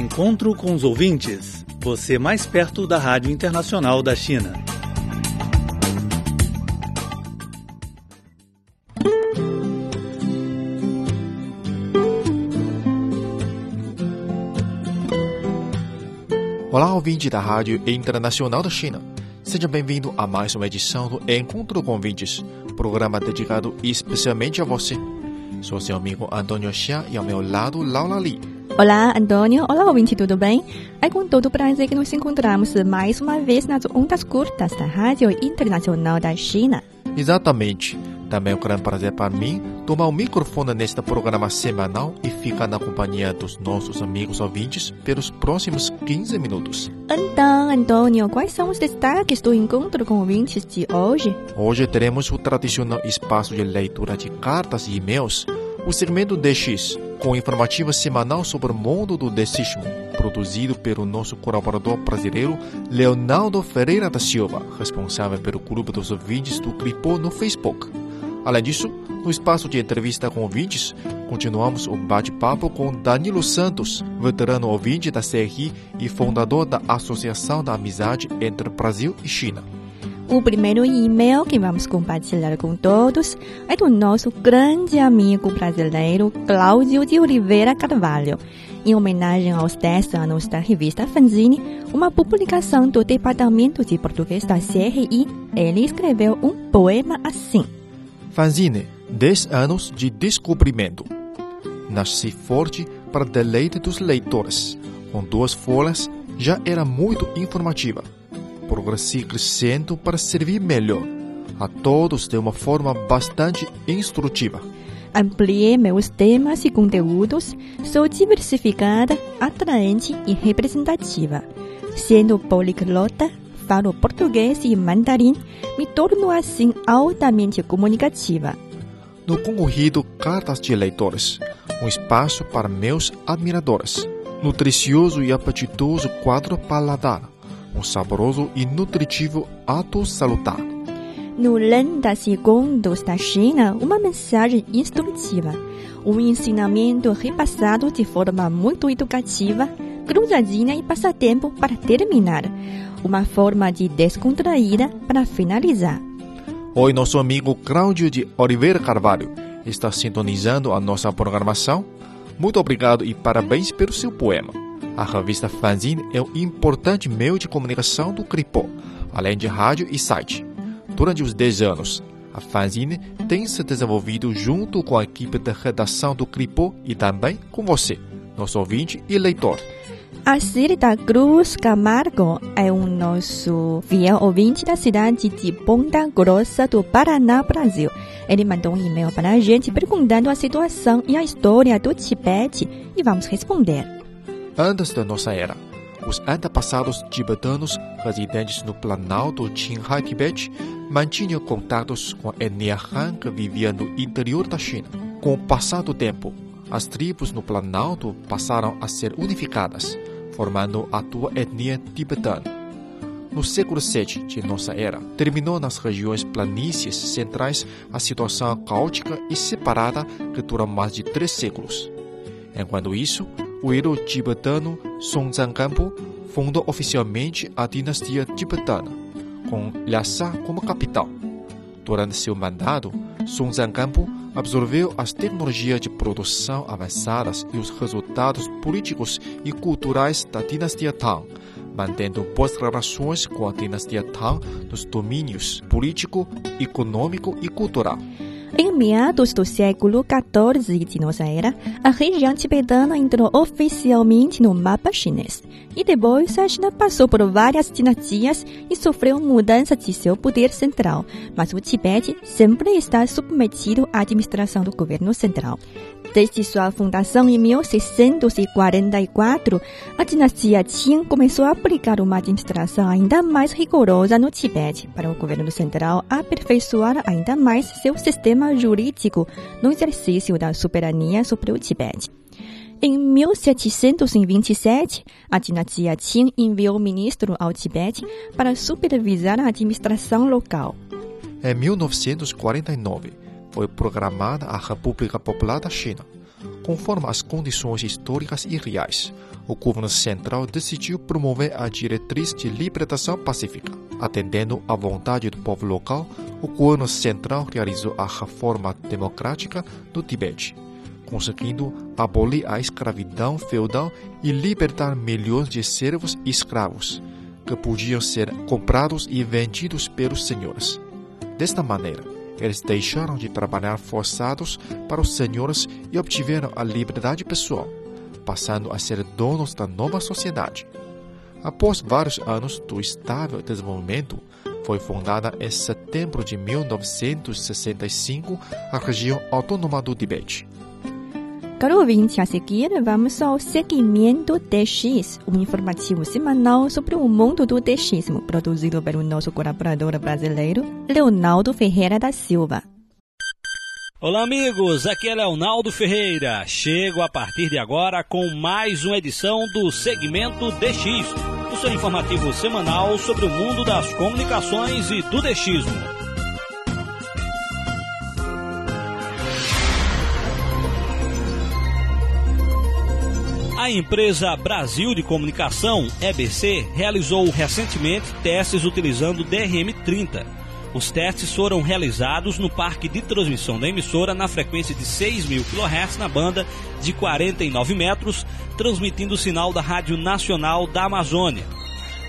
Encontro com os ouvintes. Você mais perto da Rádio Internacional da China. Olá, ouvinte da Rádio Internacional da China. Seja bem-vindo a mais uma edição do Encontro com Ouvintes, programa dedicado especialmente a você. Sou seu amigo Antônio Xia e ao meu lado, Laura Li. Olá, Antônio. Olá, ouvinte, tudo bem? É com todo prazer que nos encontramos mais uma vez nas ondas curtas da Rádio Internacional da China. Exatamente. Também é um grande prazer para mim tomar o microfone neste programa semanal e ficar na companhia dos nossos amigos ouvintes pelos próximos 15 minutos. Então, Antônio, quais são os destaques do encontro com ouvintes de hoje? Hoje teremos o tradicional espaço de leitura de cartas e e-mails, o segmento DX, com informativa semanal sobre o mundo do decismo, produzido pelo nosso colaborador brasileiro Leonardo Ferreira da Silva, responsável pelo grupo dos ouvintes do Clipô no Facebook. Além disso, no espaço de entrevista com ouvintes, continuamos o bate-papo com Danilo Santos, veterano ouvinte da CRI e fundador da Associação da Amizade entre Brasil e China. O primeiro e-mail que vamos compartilhar com todos é do nosso grande amigo brasileiro Cláudio de Oliveira Carvalho. Em homenagem aos 10 anos da revista Fanzine, uma publicação do Departamento de Português da CRI, ele escreveu um poema assim. Fanzine, 10 anos de descobrimento. Nasci forte para deleite dos leitores. Com duas folhas, já era muito informativa. Progressi crescendo para servir melhor a todos de uma forma bastante instrutiva. Ampliei meus temas e conteúdos, sou diversificada, atraente e representativa. Sendo poliglota, falo português e mandarim, me torno assim altamente comunicativa. No concorrido Cartas de Leitores, um espaço para meus admiradores. Nutricioso e apetitoso quadro paladar, um saboroso e nutritivo ato salutar. No Lenda Segundos da China, uma mensagem instrutiva, um ensinamento repassado de forma muito educativa, cruzadinha e passatempo para terminar, uma forma de descontraída para finalizar. Oi, nosso amigo Cláudio de Oliveira Carvalho está sintonizando a nossa programação. Muito obrigado e parabéns pelo seu poema. A revista Fanzine é um importante meio de comunicação do Cripó, além de rádio e site. Durante os 10 anos, a Fanzine tem se desenvolvido junto com a equipe de redação do Cripó e também com você, nosso ouvinte e leitor. A Cirta Cruz Camargo é um nosso fiel ouvinte da cidade de Ponta Grossa, do Paraná, Brasil. Ele mandou um e-mail para a gente perguntando a situação e a história do Tibete e vamos responder. Antes da nossa era, os antepassados tibetanos residentes no Planalto Qinghai Tibete mantinham contatos com a etnia Han que vivia no interior da China. Com o passar do tempo, as tribos no Planalto passaram a ser unificadas, formando a atual etnia tibetana. No século VII de nossa era, terminou nas regiões planícies centrais a situação caótica e separada que dura mais de três séculos. Enquanto isso, o herói tibetano Song Zangampo fundou oficialmente a dinastia tibetana, com Lhasa como capital. Durante seu mandato, Song Zangampo absorveu as tecnologias de produção avançadas e os resultados políticos e culturais da dinastia Tang, mantendo boas relações com a dinastia Tang nos domínios político, econômico e cultural. Em meados do século XIV de nossa era, a região tibetana entrou oficialmente no mapa chinês. E depois a China passou por várias dinastias e sofreu mudança de seu poder central. Mas o Tibete sempre está submetido à administração do governo central. Desde sua fundação em 1644, a dinastia Qing começou a aplicar uma administração ainda mais rigorosa no Tibete para o governo central aperfeiçoar ainda mais seu sistema jurídico no exercício da soberania sobre o Tibete. Em 1727, a dinastia Qing enviou ministro ao Tibete para supervisar a administração local. Em 1949, foi programada a República Popular da China. Conforme as condições históricas e reais, o governo central decidiu promover a diretriz de libertação pacífica. Atendendo à vontade do povo local, o governo central realizou a reforma democrática do Tibete, conseguindo abolir a escravidão feudal e libertar milhões de servos e escravos, que podiam ser comprados e vendidos pelos senhores. Desta maneira, eles deixaram de trabalhar forçados para os senhores e obtiveram a liberdade pessoal, passando a ser donos da nova sociedade. Após vários anos do estável desenvolvimento, foi fundada em setembro de 1965 a região autônoma do Tibete. Caro ouvinte, a seguir vamos ao Segmento DX, um informativo semanal sobre o mundo do DXismo, produzido pelo nosso colaborador brasileiro, Leonardo Ferreira da Silva. Olá, amigos, aqui é Leonardo Ferreira. Chego a partir de agora com mais uma edição do Segmento DX, o seu informativo semanal sobre o mundo das comunicações e do DXismo. A empresa Brasil de Comunicação, EBC, realizou recentemente testes utilizando DRM-30. Os testes foram realizados no parque de transmissão da emissora na frequência de 6.000 kHz na banda de 49 metros, transmitindo o sinal da Rádio Nacional da Amazônia.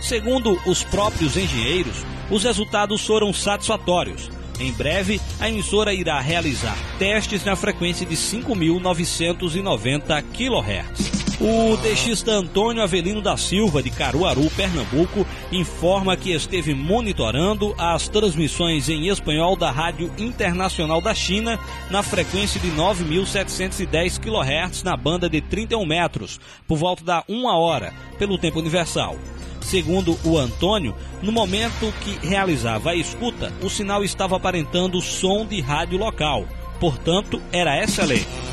Segundo os próprios engenheiros, os resultados foram satisfatórios. Em breve, a emissora irá realizar testes na frequência de 5.990 kHz. O dexista Antônio Avelino da Silva, de Caruaru, Pernambuco, informa que esteve monitorando as transmissões em espanhol da Rádio Internacional da China na frequência de 9.710 kHz na banda de 31 metros, por volta da 1 hora, pelo tempo universal. Segundo o Antônio, no momento que realizava a escuta, o sinal estava aparentando som de rádio local. Portanto, era excelente.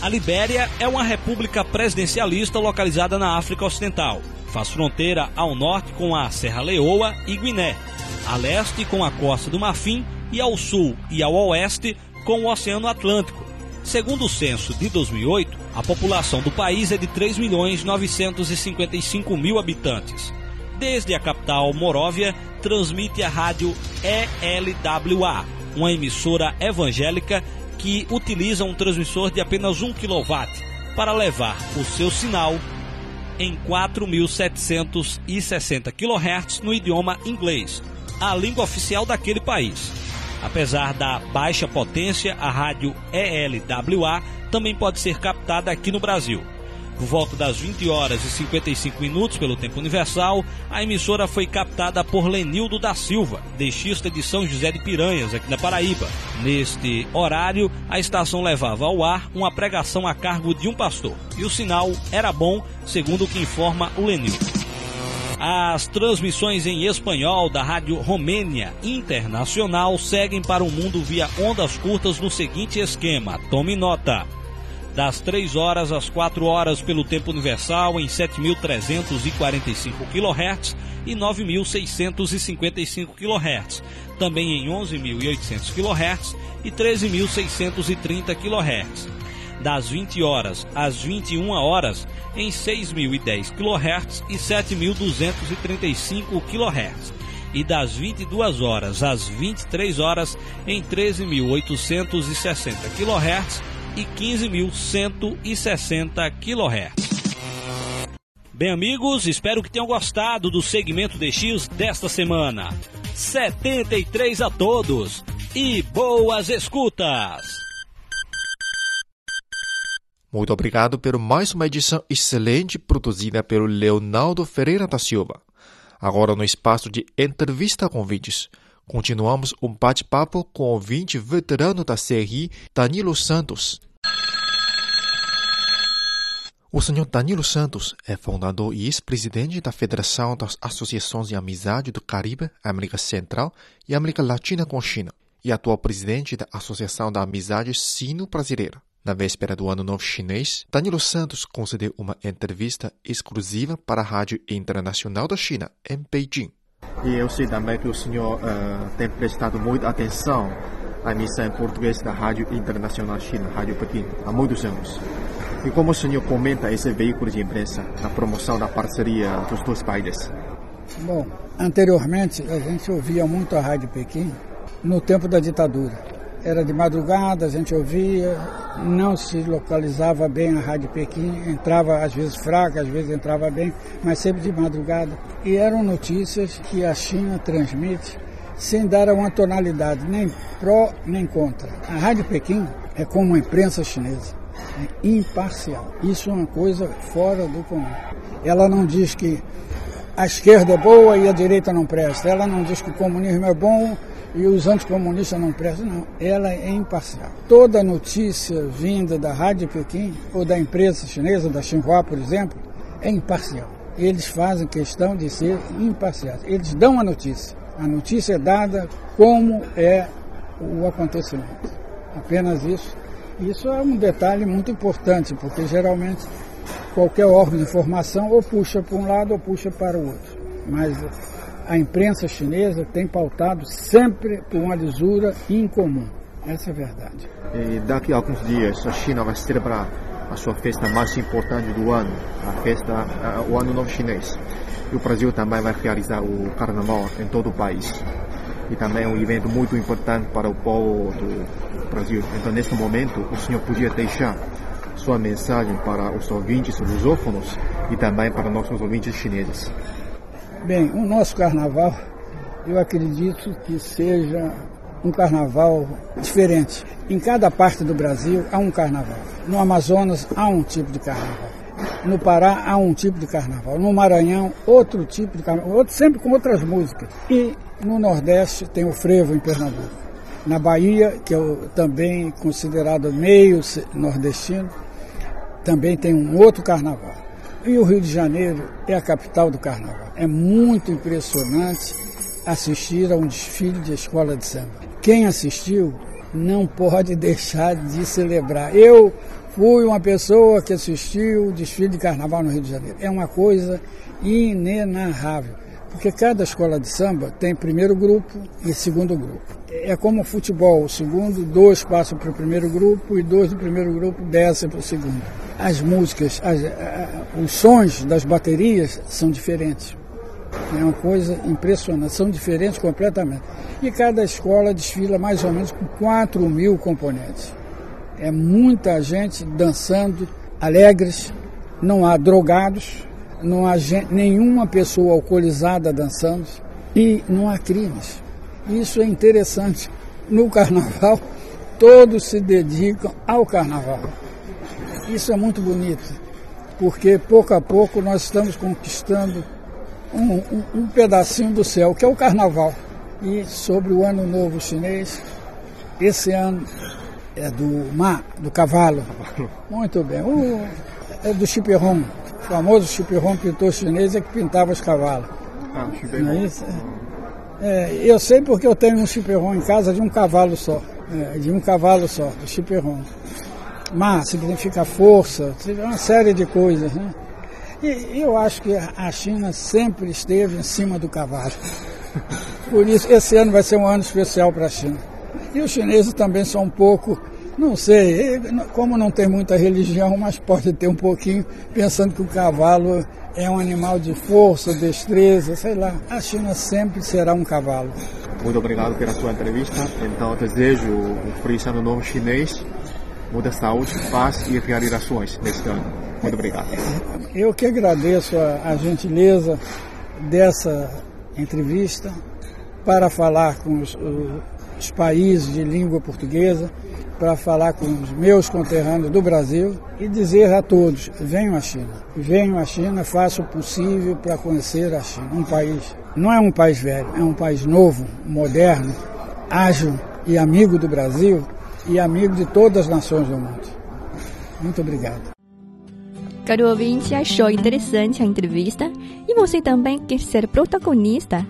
A Libéria é uma república presidencialista localizada na África Ocidental. Faz fronteira ao norte com a Serra Leoa e Guiné, a leste com a Costa do Marfim e ao sul e ao oeste com o Oceano Atlântico. Segundo o censo de 2008, a população do país é de 3 milhões 955 mil habitantes. Desde a capital Moróvia, transmite a rádio ELWA, uma emissora evangélica que utiliza um transmissor de apenas 1 kW para levar o seu sinal em 4.760 kHz no idioma inglês, a língua oficial daquele país. Apesar da baixa potência, a rádio ELWA também pode ser captada aqui no Brasil. Por volta das 20 horas e 55 minutos pelo tempo universal, a emissora foi captada por Lenildo da Silva, deixista de São José de Piranhas, aqui na Paraíba. Neste horário, a estação levava ao ar uma pregação a cargo de um pastor, e o sinal era bom, segundo o que informa o Lenildo. As transmissões em espanhol da Rádio Romênia Internacional seguem para o mundo via ondas curtas no seguinte esquema. Tome nota das 3 horas às 4 horas pelo tempo universal em 7.345 kHz e 9.655 kHz, também em 11.800 kHz e 13.630 kHz. Das 20 horas às 21 horas em 6.010 kHz e 7.235 kHz e das 22 horas às 23 horas em 13.860 kHz e 15.160 kHz. Bem, amigos, espero que tenham gostado do segmento DX desta semana. 73 a todos e boas escutas! Muito obrigado por mais uma edição excelente produzida pelo Leonardo Ferreira da Silva. Agora no espaço de entrevista com vídeos. Continuamos um bate-papo com o vinte veterano da CRI, Danilo Santos. O senhor Danilo Santos é fundador e ex-presidente da Federação das Associações de Amizade do Caribe, América Central e América Latina com China e atual presidente da Associação da Amizade Sino-Brasileira. Na véspera do Ano Novo Chinês, Danilo Santos concedeu uma entrevista exclusiva para a Rádio Internacional da China, em Beijing. E eu sei também que o senhor uh, tem prestado muita atenção à emissão em português da Rádio Internacional China, Rádio Pequim, há muitos anos. E como o senhor comenta esse veículo de imprensa na promoção da parceria dos dois países? Bom, anteriormente a gente ouvia muito a Rádio Pequim no tempo da ditadura. Era de madrugada, a gente ouvia, não se localizava bem a Rádio Pequim, entrava às vezes fraca, às vezes entrava bem, mas sempre de madrugada. E eram notícias que a China transmite sem dar uma tonalidade nem pró nem contra. A Rádio Pequim é como a imprensa chinesa, é imparcial. Isso é uma coisa fora do comum. Ela não diz que a esquerda é boa e a direita não presta. Ela não diz que o comunismo é bom e os anticomunistas não prestam. Não, ela é imparcial. Toda notícia vinda da Rádio Pequim ou da empresa chinesa, da Xinhua, por exemplo, é imparcial. Eles fazem questão de ser imparciais. Eles dão a notícia. A notícia é dada como é o acontecimento. Apenas isso. Isso é um detalhe muito importante, porque geralmente qualquer órgão de informação ou puxa para um lado ou puxa para o outro. Mas a imprensa chinesa tem pautado sempre por uma lisura incomum. Essa é a verdade. E daqui a alguns dias a China vai celebrar a sua festa mais importante do ano, a festa, o Ano Novo Chinês. E o Brasil também vai realizar o Carnaval em todo o país. E também é um evento muito importante para o povo do Brasil. Então, neste momento, o senhor podia deixar sua mensagem para os ouvintes lusófonos e também para nossos ouvintes chineses. Bem, o nosso carnaval, eu acredito que seja um carnaval diferente. Em cada parte do Brasil há um carnaval. No Amazonas há um tipo de carnaval. No Pará há um tipo de carnaval. No Maranhão, outro tipo de carnaval. Outro, sempre com outras músicas. E no Nordeste tem o frevo em Pernambuco. Na Bahia, que é também considerado meio nordestino, também tem um outro carnaval. E o Rio de Janeiro é a capital do carnaval. É muito impressionante assistir a um desfile de escola de samba. Quem assistiu não pode deixar de celebrar. Eu fui uma pessoa que assistiu o desfile de carnaval no Rio de Janeiro. É uma coisa inenarrável, porque cada escola de samba tem primeiro grupo e segundo grupo. É como o futebol, o segundo, dois passam para o primeiro grupo e dois do primeiro grupo descem para o segundo. As músicas, as, os sons das baterias são diferentes. É uma coisa impressionante, são diferentes completamente. E cada escola desfila mais ou menos com 4 mil componentes. É muita gente dançando, alegres, não há drogados, não há gente, nenhuma pessoa alcoolizada dançando e não há crimes. Isso é interessante. No carnaval, todos se dedicam ao carnaval. Isso é muito bonito, porque pouco a pouco nós estamos conquistando um, um, um pedacinho do céu, que é o carnaval. E sobre o ano novo chinês, esse ano é do Ma, do cavalo. Muito bem. O, é do Chiperon, o famoso Chiperon pintor chinês é que pintava os cavalos. Ah, Não é isso? É, eu sei porque eu tenho um Chiperon em casa de um cavalo só. É, de um cavalo só, do Chiperon. Ma significa força, uma série de coisas. Né? E eu acho que a China sempre esteve em cima do cavalo. Por isso, esse ano vai ser um ano especial para a China. E os chineses também são um pouco, não sei, como não tem muita religião, mas pode ter um pouquinho, pensando que o cavalo é um animal de força, destreza, sei lá. A China sempre será um cavalo. Muito obrigado pela sua entrevista. Então, eu desejo um feliz ano novo chinês, muita saúde, paz e realizações neste ano. Muito obrigado. Eu que agradeço a, a gentileza dessa entrevista para falar com os, os países de língua portuguesa, para falar com os meus conterrâneos do Brasil e dizer a todos: venham à China. Venham à China, façam o possível para conhecer a China. Um país, não é um país velho, é um país novo, moderno, ágil e amigo do Brasil e amigo de todas as nações do mundo. Muito obrigado. Caro ouvinte, achou interessante a entrevista e você também quer ser protagonista?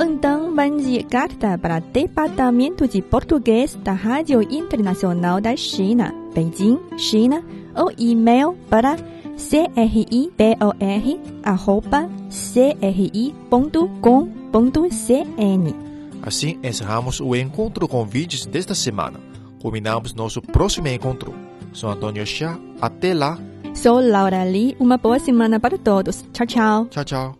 Então, mande carta para Departamento de Português da Rádio Internacional da China, Beijing, China, ou e-mail para cribor.cri.com.cn. Assim encerramos o encontro com vídeos desta semana. Combinamos nosso próximo encontro. Sou Antônio Chá. Até lá! Sou Laura Lee. Uma boa semana para todos. Tchau, tchau. Tchau, tchau.